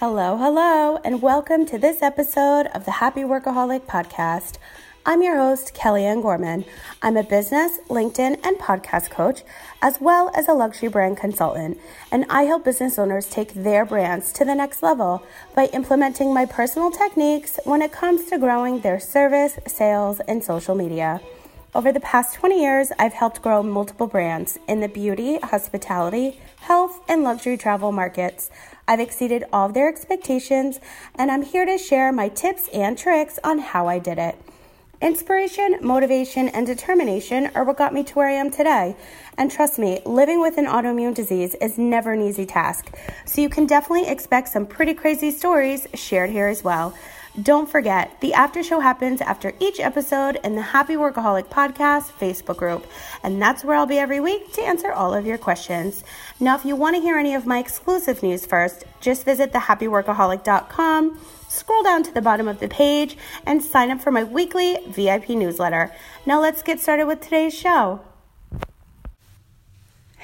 Hello, hello, and welcome to this episode of the Happy Workaholic Podcast. I'm your host, Kellyanne Gorman. I'm a business, LinkedIn, and podcast coach, as well as a luxury brand consultant, and I help business owners take their brands to the next level by implementing my personal techniques when it comes to growing their service, sales, and social media. Over the past 20 years, I've helped grow multiple brands in the beauty, hospitality, health, and luxury travel markets. I've exceeded all of their expectations, and I'm here to share my tips and tricks on how I did it. Inspiration, motivation, and determination are what got me to where I am today. And trust me, living with an autoimmune disease is never an easy task. So you can definitely expect some pretty crazy stories shared here as well. Don't forget, the after show happens after each episode in the Happy Workaholic Podcast Facebook group, and that's where I'll be every week to answer all of your questions. Now, if you want to hear any of my exclusive news first, just visit thehappyworkaholic.com, scroll down to the bottom of the page, and sign up for my weekly VIP newsletter. Now, let's get started with today's show.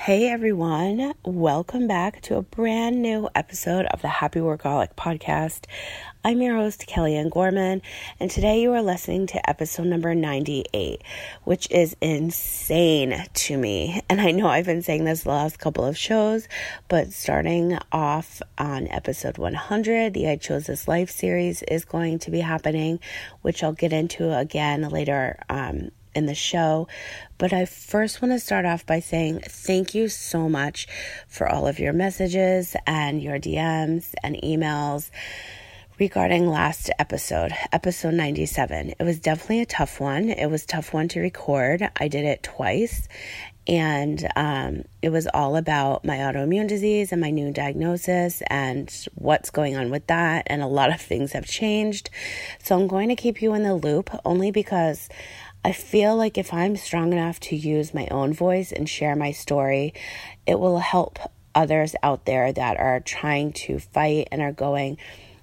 Hey everyone, welcome back to a brand new episode of the Happy Workaholic Podcast. I'm your host, Kellyanne Gorman, and today you are listening to episode number 98, which is insane to me. And I know I've been saying this the last couple of shows, but starting off on episode 100, the I Chose This Life series is going to be happening, which I'll get into again later um, in the show. But I first want to start off by saying thank you so much for all of your messages and your DMs and emails regarding last episode, episode 97. It was definitely a tough one. It was tough one to record. I did it twice and um, it was all about my autoimmune disease and my new diagnosis and what's going on with that. And a lot of things have changed. So I'm going to keep you in the loop only because I feel like if I'm strong enough to use my own voice and share my story, it will help others out there that are trying to fight and are going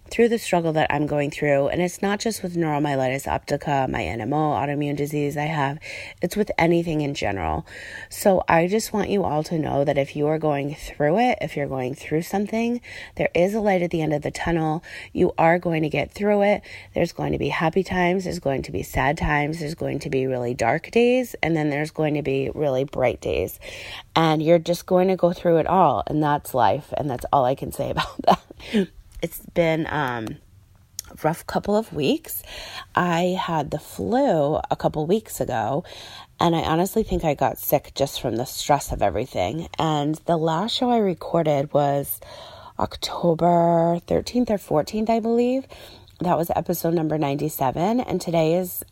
through the struggle that I'm going through, and it's not just with neuromyelitis optica, my NMO autoimmune disease I have, it's with anything in general. So I just want you all to know that if you are going through it, if you're going through something, there is a light at the end of the tunnel. You are going to get through it. There's going to be happy times, there's going to be sad times, there's going to be really dark days, and then there's going to be really bright days. And you're just going to go through it all, and that's life, and that's all I can say about that it's been um, rough couple of weeks. I had the flu a couple weeks ago, and I honestly think I got sick just from the stress of everything. And the last show I recorded was October 13th or 14th, I believe. That was episode number 97, and today is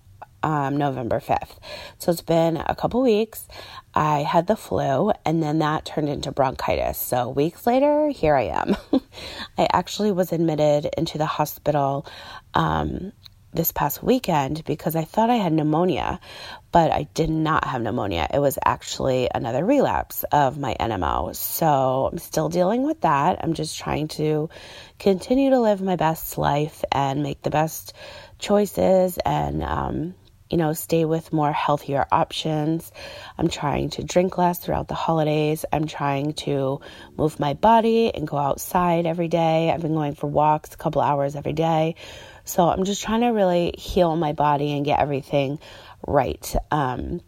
um, November 5th. So it's been a couple weeks. I had the flu and then that turned into bronchitis. So weeks later, here I am. I actually was admitted into the hospital um, this past weekend because I thought I had pneumonia, but I did not have pneumonia. It was actually another relapse of my NMO. So I'm still dealing with that. I'm just trying to continue to live my best life and make the best choices and, um, you know, stay with more healthier options. I'm trying to drink less throughout the holidays. I'm trying to move my body and go outside every day. I've been going for walks a couple hours every day. So I'm just trying to really heal my body and get everything right. Um,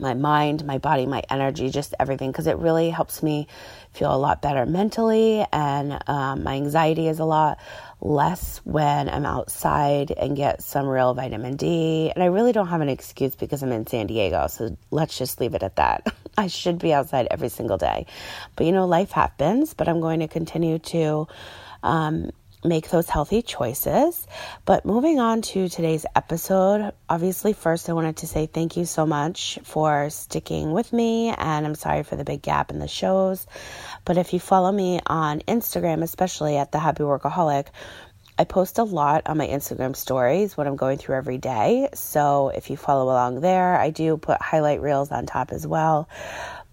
my mind, my body, my energy, just everything, because it really helps me feel a lot better mentally, and um, my anxiety is a lot less when I'm outside and get some real vitamin D. And I really don't have an excuse because I'm in San Diego. So let's just leave it at that. I should be outside every single day. But you know, life happens, but I'm going to continue to um, make those healthy choices. But moving on to today's episode, obviously, first I wanted to say thank you so much for sticking with me, and I'm sorry for the big gap in the shows. But if you follow me on Instagram, especially at the Happy Workaholic, I post a lot on my Instagram stories what I'm going through every day. So if you follow along there, I do put highlight reels on top as well.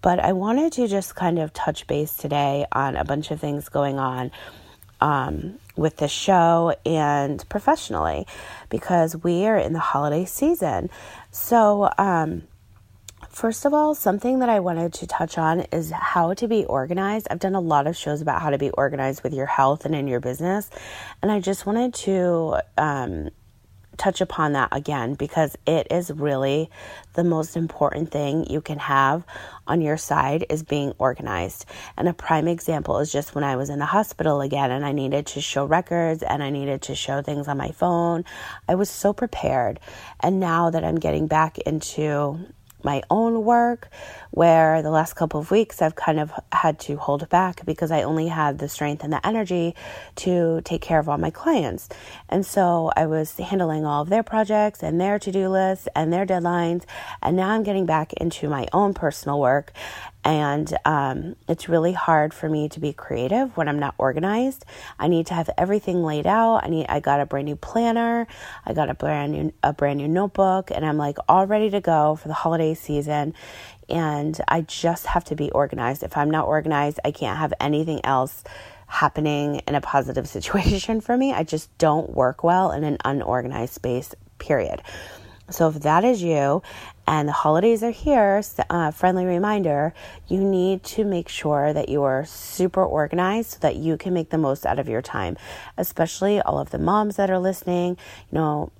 But I wanted to just kind of touch base today on a bunch of things going on um, with the show and professionally because we are in the holiday season. So, um, First of all, something that I wanted to touch on is how to be organized. I've done a lot of shows about how to be organized with your health and in your business, and I just wanted to um, touch upon that again because it is really the most important thing you can have on your side is being organized. And a prime example is just when I was in the hospital again and I needed to show records and I needed to show things on my phone. I was so prepared. And now that I'm getting back into my own work where the last couple of weeks I've kind of had to hold back because I only had the strength and the energy to take care of all my clients. And so I was handling all of their projects and their to do lists and their deadlines. And now I'm getting back into my own personal work and um, it's really hard for me to be creative when I'm not organized. I need to have everything laid out. I need I got a brand new planner, I got a brand new a brand new notebook, and I'm like all ready to go for the holiday season. And I just have to be organized. If I'm not organized, I can't have anything else happening in a positive situation for me. I just don't work well in an unorganized space. Period. So if that is you and the holidays are here, uh, friendly reminder, you need to make sure that you are super organized so that you can make the most out of your time, especially all of the moms that are listening. You know,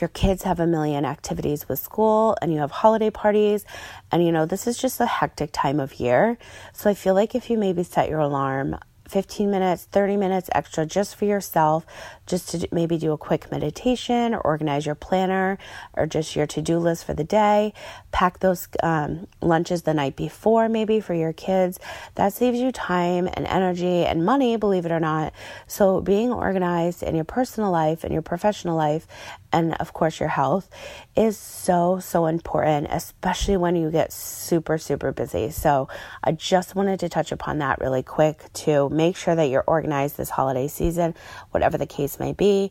your kids have a million activities with school and you have holiday parties and you know this is just a hectic time of year so i feel like if you maybe set your alarm 15 minutes, 30 minutes extra just for yourself, just to maybe do a quick meditation or organize your planner or just your to do list for the day. Pack those um, lunches the night before, maybe for your kids. That saves you time and energy and money, believe it or not. So, being organized in your personal life and your professional life, and of course, your health is so, so important, especially when you get super, super busy. So, I just wanted to touch upon that really quick to make sure that you're organized this holiday season, whatever the case may be.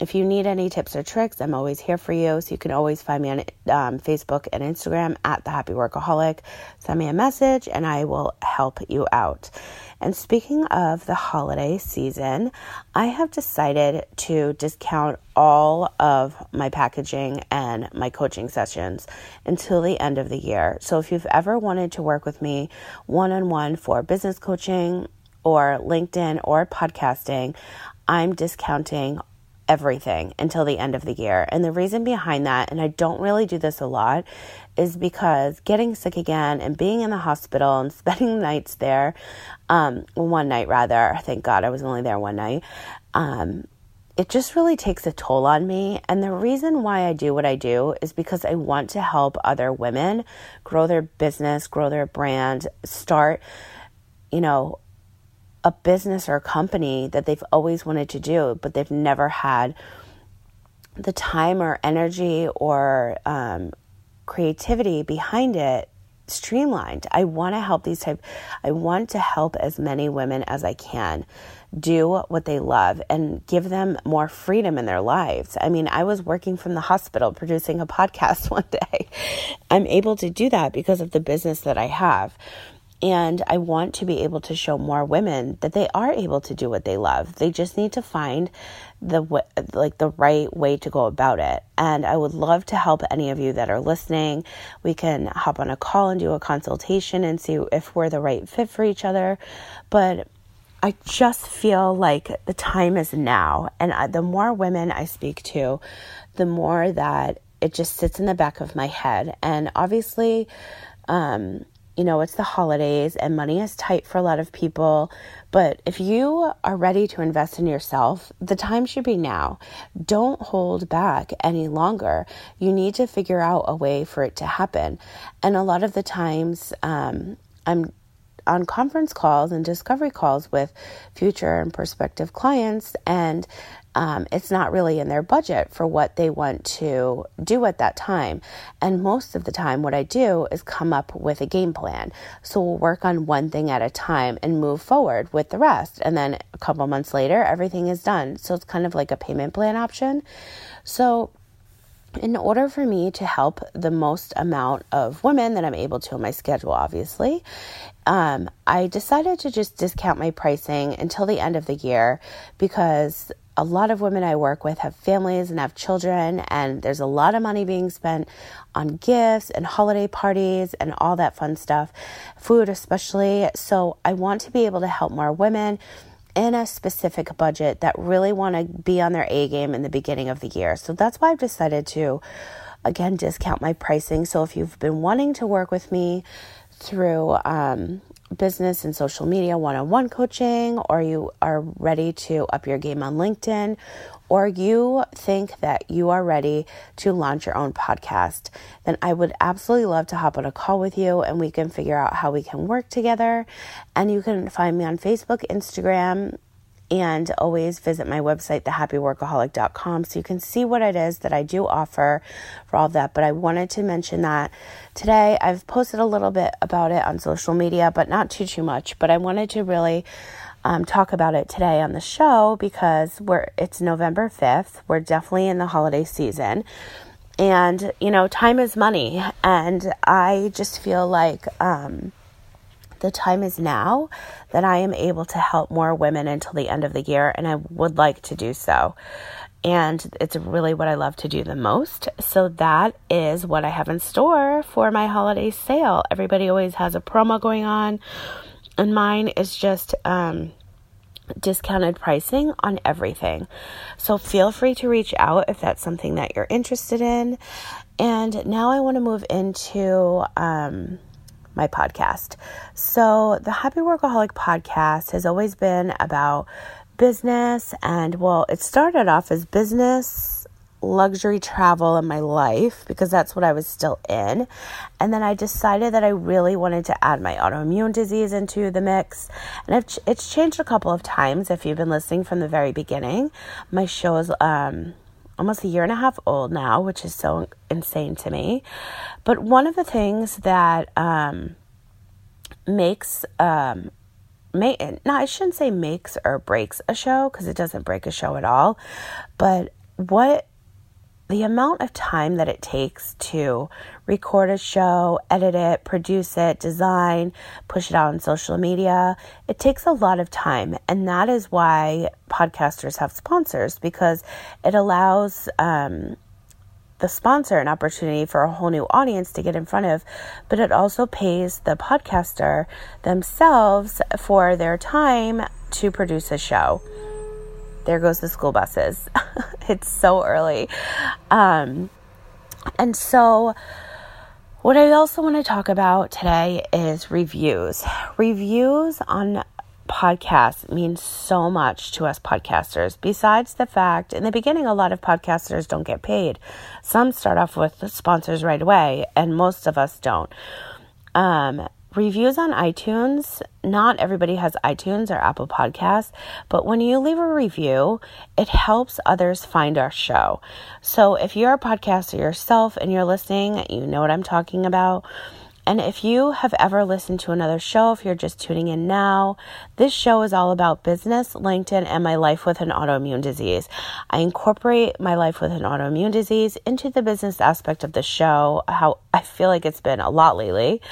If you need any tips or tricks, I'm always here for you. So you can always find me on um, Facebook and Instagram at the Happy Workaholic. Send me a message and I will help you out. And speaking of the holiday season, I have decided to discount all of my packaging and my coaching sessions until the end of the year. So if you've ever wanted to work with me one on one for business coaching, or LinkedIn or podcasting, I'm discounting everything until the end of the year. And the reason behind that, and I don't really do this a lot, is because getting sick again and being in the hospital and spending nights there, um, one night rather, thank God I was only there one night, um, it just really takes a toll on me. And the reason why I do what I do is because I want to help other women grow their business, grow their brand, start, you know, a business or a company that they've always wanted to do, but they've never had the time or energy or um, creativity behind it streamlined. I want to help these type I want to help as many women as I can do what they love and give them more freedom in their lives. I mean, I was working from the hospital producing a podcast one day. I'm able to do that because of the business that I have. And I want to be able to show more women that they are able to do what they love. They just need to find the like the right way to go about it. And I would love to help any of you that are listening. We can hop on a call and do a consultation and see if we're the right fit for each other. But I just feel like the time is now. And the more women I speak to, the more that it just sits in the back of my head. And obviously, um, you know, it's the holidays and money is tight for a lot of people. But if you are ready to invest in yourself, the time should be now. Don't hold back any longer. You need to figure out a way for it to happen. And a lot of the times, um, I'm on conference calls and discovery calls with future and prospective clients, and um, it's not really in their budget for what they want to do at that time. And most of the time, what I do is come up with a game plan. So we'll work on one thing at a time and move forward with the rest. And then a couple months later, everything is done. So it's kind of like a payment plan option. So in order for me to help the most amount of women that I'm able to on my schedule, obviously, um, I decided to just discount my pricing until the end of the year because a lot of women I work with have families and have children, and there's a lot of money being spent on gifts and holiday parties and all that fun stuff, food especially. So I want to be able to help more women in a specific budget that really want to be on their A game in the beginning of the year. So that's why I've decided to again discount my pricing. So if you've been wanting to work with me through um, business and social media one on one coaching, or you are ready to up your game on LinkedIn, or you think that you are ready to launch your own podcast, then I would absolutely love to hop on a call with you and we can figure out how we can work together. And you can find me on Facebook, Instagram, and always visit my website, thehappyworkaholic.com, so you can see what it is that I do offer for all of that. But I wanted to mention that today I've posted a little bit about it on social media, but not too, too much. But I wanted to really um, talk about it today on the show because we're it's November 5th. We're definitely in the holiday season. And, you know, time is money. And I just feel like, um, the time is now that I am able to help more women until the end of the year, and I would like to do so. And it's really what I love to do the most. So that is what I have in store for my holiday sale. Everybody always has a promo going on, and mine is just um, discounted pricing on everything. So feel free to reach out if that's something that you're interested in. And now I want to move into. Um, my podcast. So, the Happy Workaholic podcast has always been about business, and well, it started off as business, luxury travel in my life because that's what I was still in. And then I decided that I really wanted to add my autoimmune disease into the mix. And it's changed a couple of times if you've been listening from the very beginning. My show is um, almost a year and a half old now, which is so insane to me. But one of the things that um, makes um, may no, I shouldn't say makes or breaks a show because it doesn't break a show at all. But what the amount of time that it takes to record a show, edit it, produce it, design, push it out on social media, it takes a lot of time. And that is why podcasters have sponsors because it allows um, the sponsor an opportunity for a whole new audience to get in front of, but it also pays the podcaster themselves for their time to produce a show. There goes the school buses. it's so early. Um, and so, what I also want to talk about today is reviews. Reviews on podcasts means so much to us podcasters. Besides the fact, in the beginning, a lot of podcasters don't get paid. Some start off with sponsors right away, and most of us don't. Um, reviews on iTunes, not everybody has iTunes or Apple Podcasts, but when you leave a review, it helps others find our show. So if you're a podcaster yourself and you're listening, you know what I'm talking about and if you have ever listened to another show, if you're just tuning in now, this show is all about business, LinkedIn, and my life with an autoimmune disease. I incorporate my life with an autoimmune disease into the business aspect of the show, how I feel like it's been a lot lately,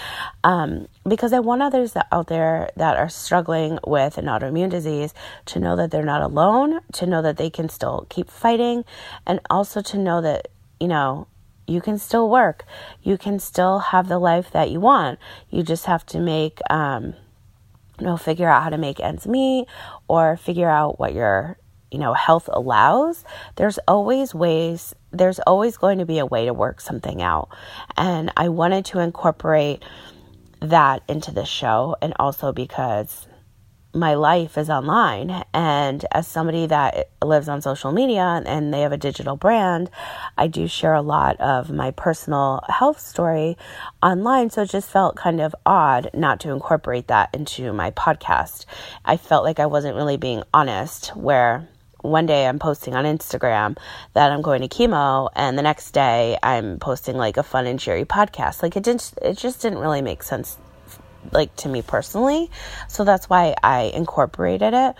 um, because I want others that, out there that are struggling with an autoimmune disease to know that they're not alone, to know that they can still keep fighting, and also to know that, you know, you can still work. You can still have the life that you want. You just have to make, um, you know, figure out how to make ends meet or figure out what your, you know, health allows. There's always ways, there's always going to be a way to work something out. And I wanted to incorporate that into the show and also because my life is online. And as somebody that lives on social media and they have a digital brand, I do share a lot of my personal health story online. So it just felt kind of odd not to incorporate that into my podcast. I felt like I wasn't really being honest, where one day I'm posting on Instagram that I'm going to chemo, and the next day I'm posting like a fun and cheery podcast. Like it didn't, it just didn't really make sense like to me personally. So that's why I incorporated it.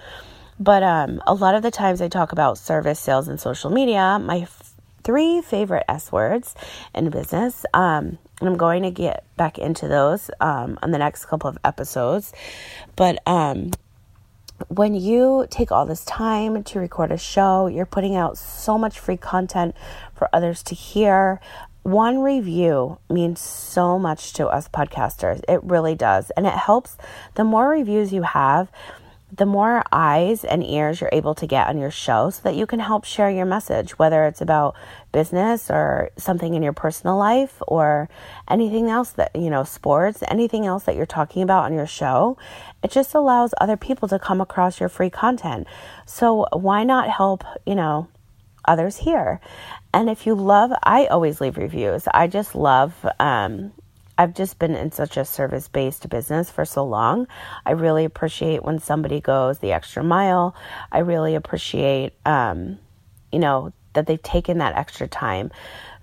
But um, a lot of the times I talk about service, sales, and social media. My f- three favorite S words in business. Um, and I'm going to get back into those um, on the next couple of episodes. But um, when you take all this time to record a show, you're putting out so much free content for others to hear. One review means so much to us podcasters. It really does. And it helps. The more reviews you have, the more eyes and ears you're able to get on your show so that you can help share your message, whether it's about business or something in your personal life or anything else that, you know, sports, anything else that you're talking about on your show. It just allows other people to come across your free content. So why not help, you know, others here? And if you love, I always leave reviews. I just love, um, I've just been in such a service based business for so long. I really appreciate when somebody goes the extra mile. I really appreciate, um, you know, that they've taken that extra time.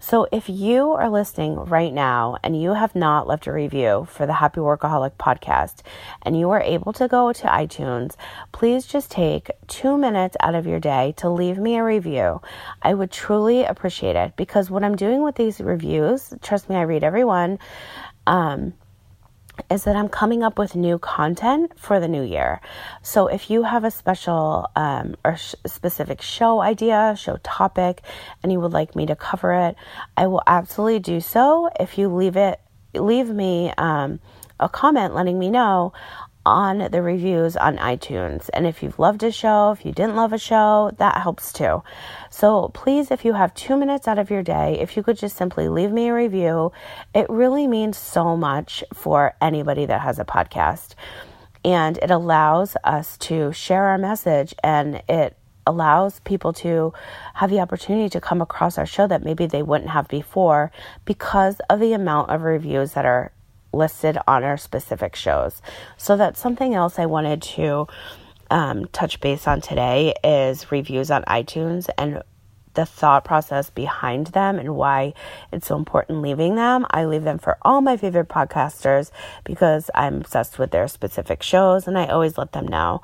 So if you are listening right now and you have not left a review for the Happy Workaholic podcast and you are able to go to iTunes, please just take two minutes out of your day to leave me a review. I would truly appreciate it because what I'm doing with these reviews, trust me, I read every one. Um, is that I'm coming up with new content for the new year. So if you have a special um, or sh- specific show idea, show topic, and you would like me to cover it, I will absolutely do so. If you leave it, leave me um, a comment letting me know on the reviews on iTunes. And if you've loved a show, if you didn't love a show, that helps too. So please, if you have two minutes out of your day, if you could just simply leave me a review, it really means so much for anybody that has a podcast. And it allows us to share our message and it allows people to have the opportunity to come across our show that maybe they wouldn't have before because of the amount of reviews that are listed on our specific shows. So that's something else I wanted to um, touch base on today is reviews on iTunes and the thought process behind them and why it's so important leaving them. I leave them for all my favorite podcasters because I'm obsessed with their specific shows and I always let them know.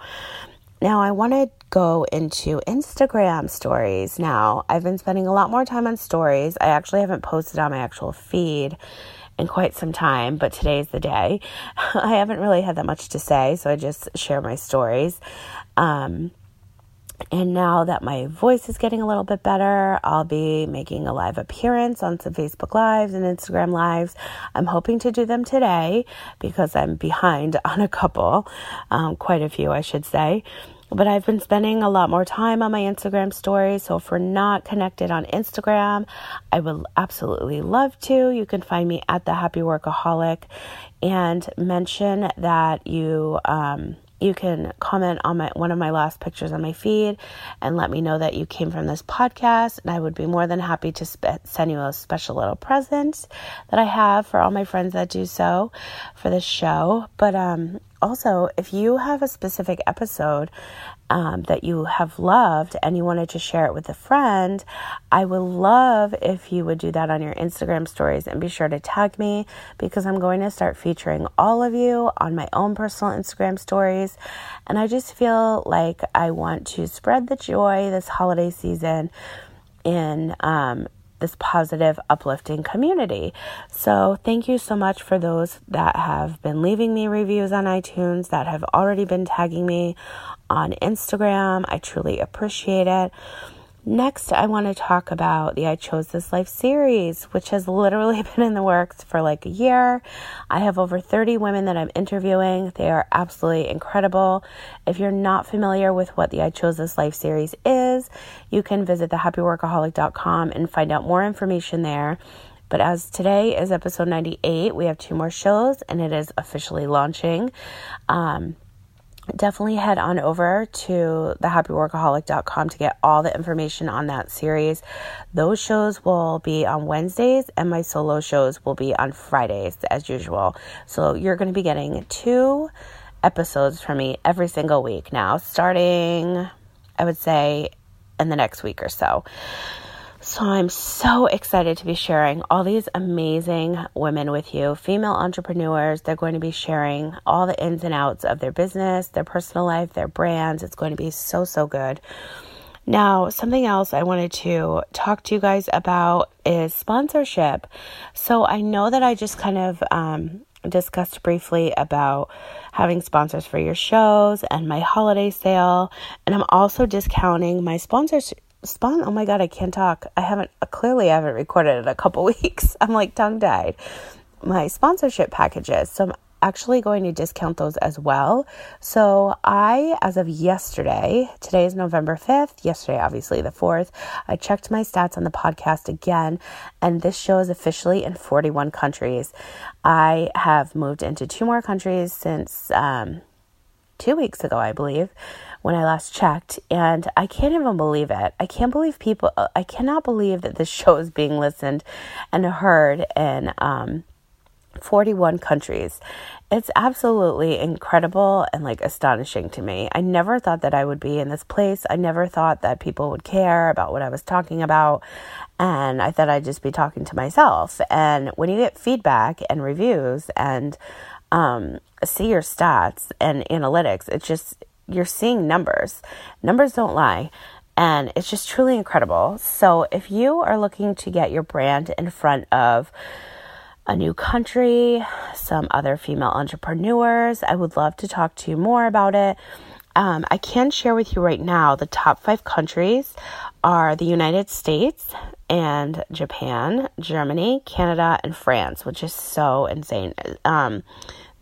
Now, I want to go into Instagram stories now. I've been spending a lot more time on stories. I actually haven't posted on my actual feed in quite some time, but today's the day. I haven't really had that much to say, so I just share my stories. Um, and now that my voice is getting a little bit better, I'll be making a live appearance on some Facebook Lives and Instagram Lives. I'm hoping to do them today because I'm behind on a couple, um, quite a few, I should say. But I've been spending a lot more time on my Instagram stories. So if we're not connected on Instagram, I would absolutely love to. You can find me at the Happy Workaholic and mention that you um, you can comment on my one of my last pictures on my feed and let me know that you came from this podcast and i would be more than happy to spe- send you a special little present that i have for all my friends that do so for this show but um also, if you have a specific episode um, that you have loved and you wanted to share it with a friend, I would love if you would do that on your Instagram stories and be sure to tag me because I'm going to start featuring all of you on my own personal Instagram stories. And I just feel like I want to spread the joy this holiday season in um, this positive, uplifting community. So, thank you so much for those that have been leaving me reviews on iTunes, that have already been tagging me on Instagram. I truly appreciate it. Next, I want to talk about the I Chose This Life series, which has literally been in the works for like a year. I have over 30 women that I'm interviewing. They are absolutely incredible. If you're not familiar with what the I Chose This Life series is, you can visit thehappyworkaholic.com and find out more information there. But as today is episode 98, we have two more shows and it is officially launching. Um, definitely head on over to thehappyworkaholic.com to get all the information on that series. Those shows will be on Wednesdays, and my solo shows will be on Fridays, as usual. So you're going to be getting two episodes from me every single week now, starting, I would say, in the next week or so. So I'm so excited to be sharing all these amazing women with you, female entrepreneurs. They're going to be sharing all the ins and outs of their business, their personal life, their brands. It's going to be so, so good. Now, something else I wanted to talk to you guys about is sponsorship. So I know that I just kind of um, discussed briefly about having sponsors for your shows and my holiday sale. And I'm also discounting my sponsors. Spawn, oh my god, I can't talk. I haven't clearly I haven't recorded in a couple weeks. I'm like tongue tied. My sponsorship packages. So I'm actually going to discount those as well. So I, as of yesterday, today is November 5th, yesterday, obviously the 4th, I checked my stats on the podcast again, and this show is officially in 41 countries. I have moved into two more countries since um, two weeks ago, I believe when I last checked, and I can't even believe it. I can't believe people, I cannot believe that this show is being listened and heard in um, 41 countries. It's absolutely incredible and like astonishing to me. I never thought that I would be in this place. I never thought that people would care about what I was talking about. And I thought I'd just be talking to myself. And when you get feedback and reviews and um, see your stats and analytics, it's just, you're seeing numbers. Numbers don't lie. And it's just truly incredible. So if you are looking to get your brand in front of, a new country, some other female entrepreneurs. I would love to talk to you more about it. Um, I can share with you right now the top five countries are the United States and Japan, Germany, Canada, and France, which is so insane. Um,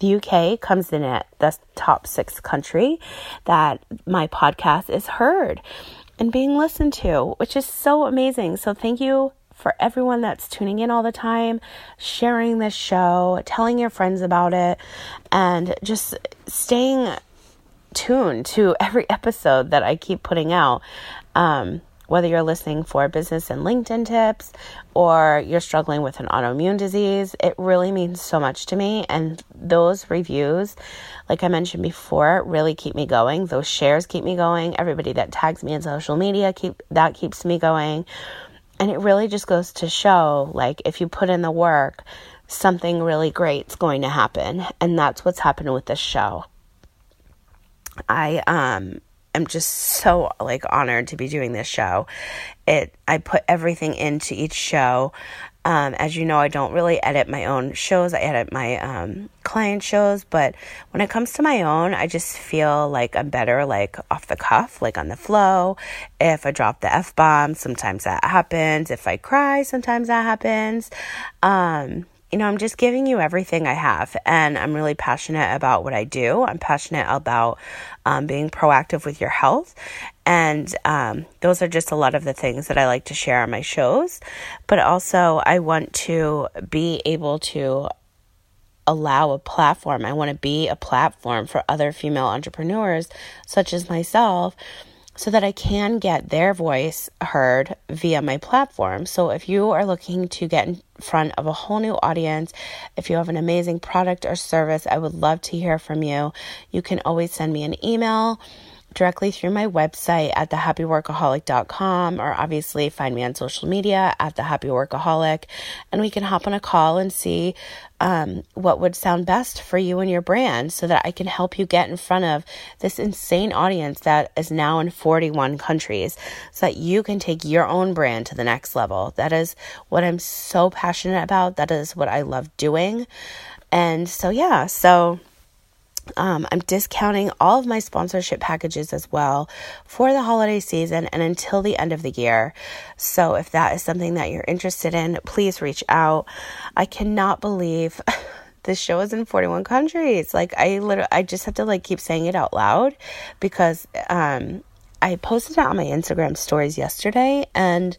the UK comes in at the top six country that my podcast is heard and being listened to, which is so amazing. So, thank you for everyone that's tuning in all the time, sharing this show, telling your friends about it, and just staying tuned to every episode that I keep putting out. Um, whether you're listening for business and LinkedIn tips or you're struggling with an autoimmune disease, it really means so much to me. And those reviews, like I mentioned before, really keep me going. Those shares keep me going. Everybody that tags me in social media keep that keeps me going. And it really just goes to show like if you put in the work, something really great's going to happen. And that's what's happening with this show. I um am just so like honored to be doing this show. It I put everything into each show. Um, as you know, I don't really edit my own shows. I edit my um, client shows, but when it comes to my own, I just feel like I'm better, like off the cuff, like on the flow. If I drop the f bomb, sometimes that happens. If I cry, sometimes that happens. Um, you know, I'm just giving you everything I have, and I'm really passionate about what I do. I'm passionate about um, being proactive with your health, and um, those are just a lot of the things that I like to share on my shows. But also, I want to be able to allow a platform. I want to be a platform for other female entrepreneurs, such as myself so that I can get their voice heard via my platform. So if you are looking to get in front of a whole new audience, if you have an amazing product or service, I would love to hear from you. You can always send me an email directly through my website at thehappyworkaholic.com or obviously find me on social media at the happy workaholic and we can hop on a call and see um, what would sound best for you and your brand so that I can help you get in front of this insane audience that is now in 41 countries so that you can take your own brand to the next level. That is what I'm so passionate about. That is what I love doing. And so, yeah, so um, I'm discounting all of my sponsorship packages as well for the holiday season and until the end of the year. So, if that is something that you're interested in, please reach out. I cannot believe this show is in 41 countries. Like, I literally, I just have to like keep saying it out loud because um, I posted it on my Instagram stories yesterday and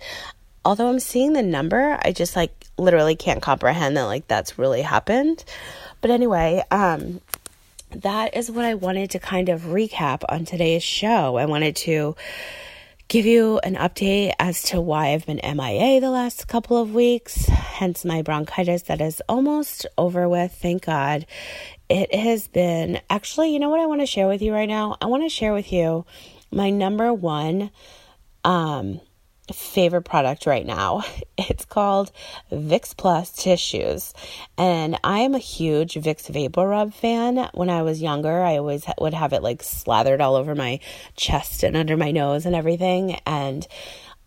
although I'm seeing the number, I just like literally can't comprehend that like that's really happened. But anyway, um, that is what I wanted to kind of recap on today's show. I wanted to give you an update as to why I've been MIA the last couple of weeks, hence my bronchitis that is almost over with, thank God. It has been actually, you know what I want to share with you right now? I want to share with you my number one um favorite product right now. It's called Vicks Plus Tissues. And I am a huge Vicks VapoRub fan. When I was younger, I always would have it like slathered all over my chest and under my nose and everything. And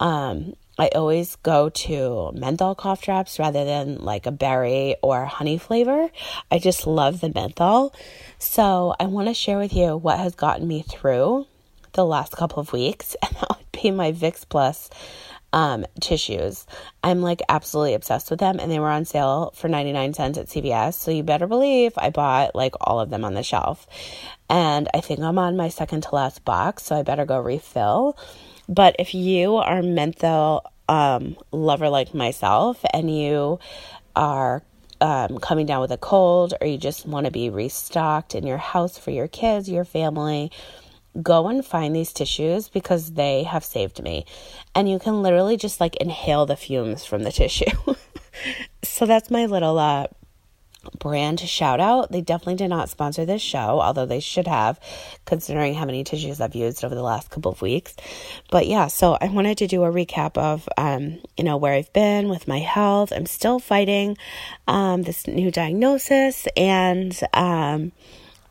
um, I always go to menthol cough drops rather than like a berry or honey flavor. I just love the menthol. So I want to share with you what has gotten me through the last couple of weeks, and my Vicks Plus um, tissues. I'm like absolutely obsessed with them, and they were on sale for 99 cents at CVS. So you better believe I bought like all of them on the shelf. And I think I'm on my second to last box, so I better go refill. But if you are menthol um, lover like myself and you are um, coming down with a cold or you just want to be restocked in your house for your kids, your family, go and find these tissues because they have saved me. And you can literally just like inhale the fumes from the tissue. so that's my little uh, brand shout out. They definitely did not sponsor this show, although they should have, considering how many tissues I've used over the last couple of weeks. But yeah, so I wanted to do a recap of, um, you know, where I've been with my health. I'm still fighting um, this new diagnosis, and um,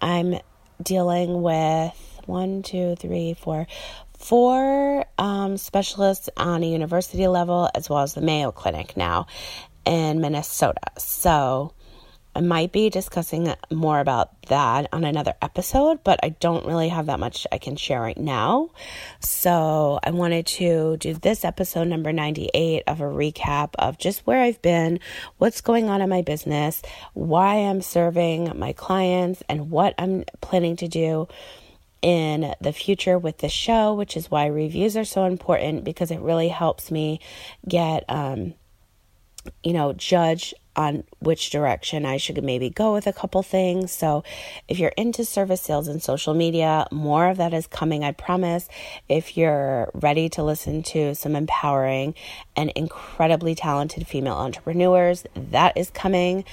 I'm dealing with one, two, three, four, four um, specialists on a university level, as well as the Mayo Clinic now in Minnesota. So I might be discussing more about that on another episode, but I don't really have that much I can share right now. So I wanted to do this episode number 98 of a recap of just where I've been, what's going on in my business, why I'm serving my clients, and what I'm planning to do in the future with the show, which is why reviews are so important because it really helps me get, um, you know, judge on which direction I should maybe go with a couple things. So, if you're into service sales and social media, more of that is coming, I promise. If you're ready to listen to some empowering and incredibly talented female entrepreneurs, that is coming.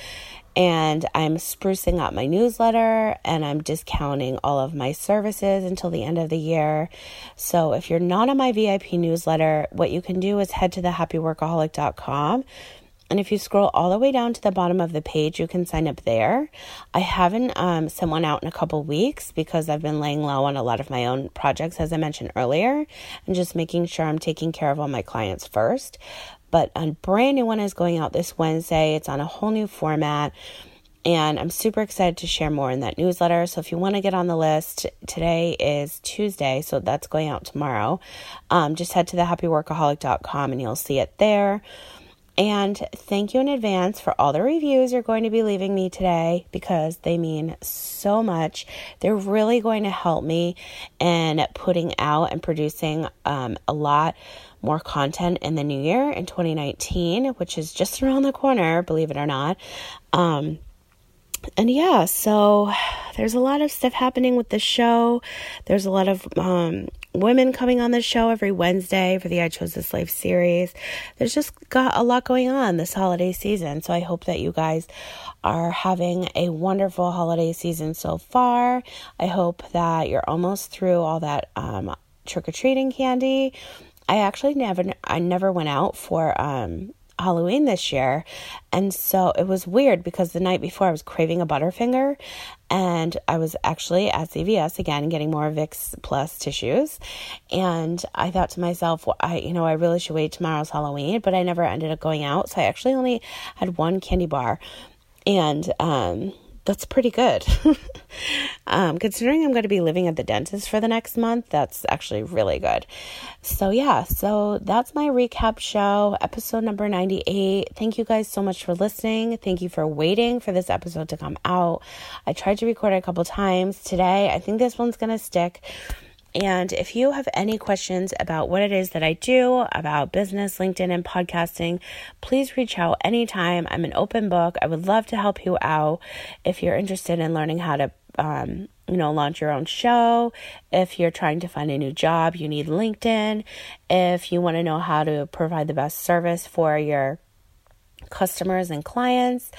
And I'm sprucing up my newsletter and I'm discounting all of my services until the end of the year. So, if you're not on my VIP newsletter, what you can do is head to the thehappyworkaholic.com and if you scroll all the way down to the bottom of the page, you can sign up there. I haven't um, sent one out in a couple weeks because I've been laying low on a lot of my own projects, as I mentioned earlier, and just making sure I'm taking care of all my clients first. But a brand new one is going out this Wednesday. It's on a whole new format. And I'm super excited to share more in that newsletter. So if you want to get on the list, today is Tuesday, so that's going out tomorrow. Um, just head to thehappyworkaholic.com and you'll see it there. And thank you in advance for all the reviews you're going to be leaving me today because they mean so much. They're really going to help me in putting out and producing um, a lot more content in the new year in 2019, which is just around the corner, believe it or not. Um, and yeah, so there's a lot of stuff happening with the show. There's a lot of um, women coming on the show every Wednesday for the I Chose This Life series. There's just got a lot going on this holiday season. So I hope that you guys are having a wonderful holiday season so far. I hope that you're almost through all that um, trick or treating candy. I actually never I never went out for um, Halloween this year. And so it was weird because the night before I was craving a Butterfinger and I was actually at CVS again getting more Vicks Plus tissues. And I thought to myself, well, I, you know, I really should wait tomorrow's Halloween, but I never ended up going out. So I actually only had one candy bar. And, um, that's pretty good. um, considering I'm going to be living at the dentist for the next month, that's actually really good. So, yeah, so that's my recap show, episode number 98. Thank you guys so much for listening. Thank you for waiting for this episode to come out. I tried to record it a couple times today. I think this one's going to stick. And if you have any questions about what it is that I do, about business, LinkedIn, and podcasting, please reach out anytime. I'm an open book. I would love to help you out if you're interested in learning how to. Um, you know, launch your own show. If you're trying to find a new job, you need LinkedIn. If you want to know how to provide the best service for your customers and clients,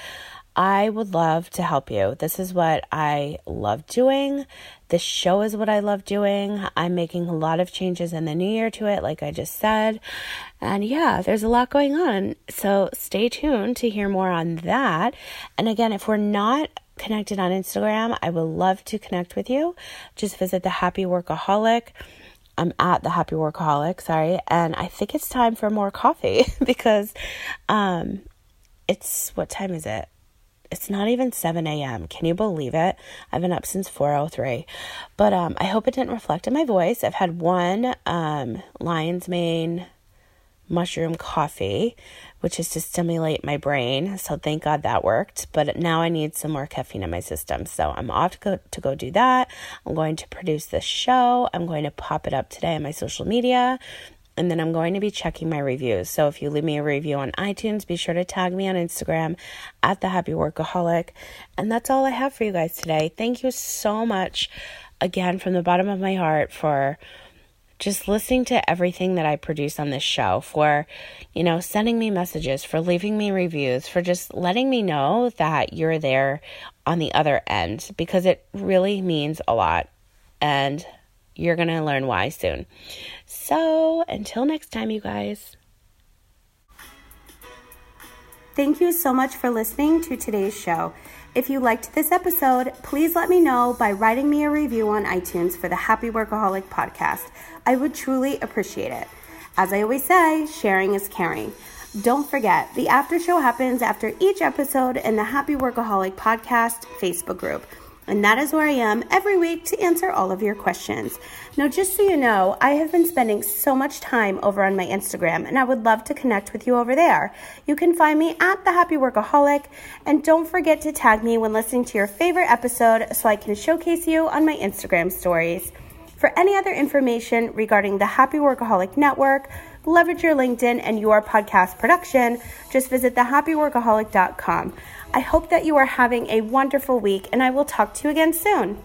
I would love to help you. This is what I love doing. This show is what I love doing. I'm making a lot of changes in the new year to it, like I just said. And yeah, there's a lot going on. So stay tuned to hear more on that. And again, if we're not connected on Instagram, I would love to connect with you. Just visit the Happy Workaholic I'm at the Happy Workaholic, sorry, and I think it's time for more coffee because um, it's what time is it? It's not even 7 a.m. Can you believe it? I've been up since 4:03. But um, I hope it didn't reflect in my voice. I've had one um, lion's mane mushroom coffee, which is to stimulate my brain. So thank God that worked. But now I need some more caffeine in my system. So I'm off to go to go do that. I'm going to produce this show. I'm going to pop it up today on my social media. And then I'm going to be checking my reviews. So if you leave me a review on iTunes, be sure to tag me on Instagram at the Happy Workaholic. And that's all I have for you guys today. Thank you so much again from the bottom of my heart for just listening to everything that I produce on this show, for, you know, sending me messages, for leaving me reviews, for just letting me know that you're there on the other end because it really means a lot. And you're going to learn why soon. So, until next time, you guys. Thank you so much for listening to today's show. If you liked this episode, please let me know by writing me a review on iTunes for the Happy Workaholic podcast. I would truly appreciate it. As I always say, sharing is caring. Don't forget, the after show happens after each episode in the Happy Workaholic podcast Facebook group. And that is where I am every week to answer all of your questions. Now, just so you know, I have been spending so much time over on my Instagram, and I would love to connect with you over there. You can find me at The Happy Workaholic, and don't forget to tag me when listening to your favorite episode so I can showcase you on my Instagram stories. For any other information regarding the Happy Workaholic Network, leverage your LinkedIn and your podcast production, just visit thehappyworkaholic.com. I hope that you are having a wonderful week, and I will talk to you again soon.